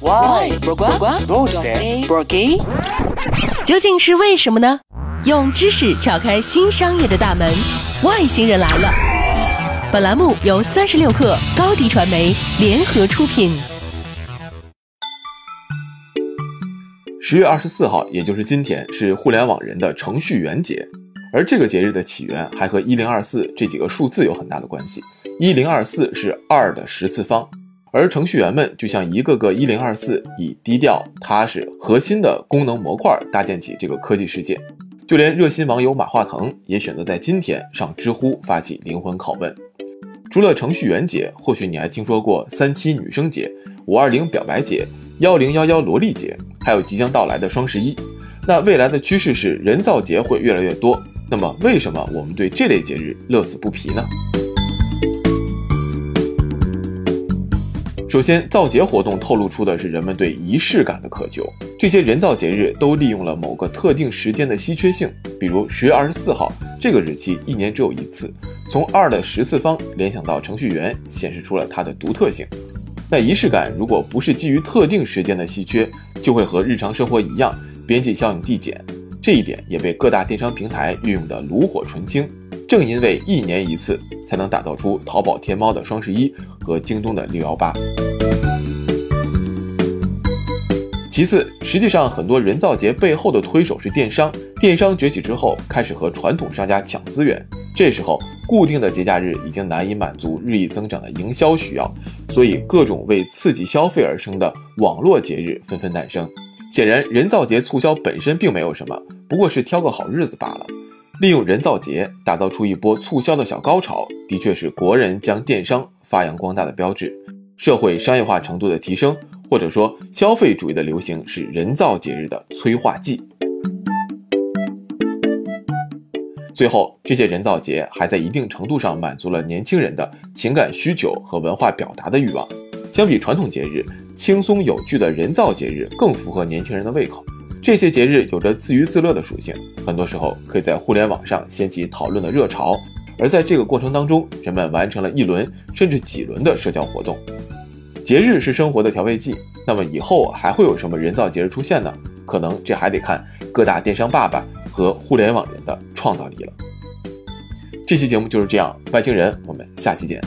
Why？不瓜不给不给？究竟是为什么呢？用知识撬开新商业的大门，外星人来了。本栏目由三十六克高低传媒联合出品。十月二十四号，也就是今天，是互联网人的程序员节。而这个节日的起源还和一零二四这几个数字有很大的关系。一零二四是二的十次方，而程序员们就像一个个一零二四，以低调、踏实、核心的功能模块搭建起这个科技世界。就连热心网友马化腾也选择在今天上知乎发起灵魂拷问。除了程序员节，或许你还听说过三七女生节、五二零表白节、幺零幺幺萝莉节，还有即将到来的双十一。那未来的趋势是人造节会越来越多。那么，为什么我们对这类节日乐此不疲呢？首先，造节活动透露出的是人们对仪式感的渴求。这些人造节日都利用了某个特定时间的稀缺性，比如十月二十四号这个日期一年只有一次。从二的十次方联想到程序员，显示出了它的独特性。那仪式感如果不是基于特定时间的稀缺，就会和日常生活一样，边际效应递减。这一点也被各大电商平台运用的炉火纯青。正因为一年一次，才能打造出淘宝天猫的双十一和京东的六幺八。其次，实际上很多人造节背后的推手是电商。电商崛起之后，开始和传统商家抢资源。这时候，固定的节假日已经难以满足日益增长的营销需要，所以各种为刺激消费而生的网络节日纷纷诞生。显然，人造节促销本身并没有什么，不过是挑个好日子罢了。利用人造节打造出一波促销的小高潮，的确是国人将电商发扬光大的标志。社会商业化程度的提升，或者说消费主义的流行，是人造节日的催化剂。最后，这些人造节还在一定程度上满足了年轻人的情感需求和文化表达的欲望。相比传统节日，轻松有趣的人造节日更符合年轻人的胃口。这些节日有着自娱自乐的属性，很多时候可以在互联网上掀起讨论的热潮，而在这个过程当中，人们完成了一轮甚至几轮的社交活动。节日是生活的调味剂，那么以后还会有什么人造节日出现呢？可能这还得看各大电商爸爸和互联网人的创造力了。这期节目就是这样，外星人，我们下期见。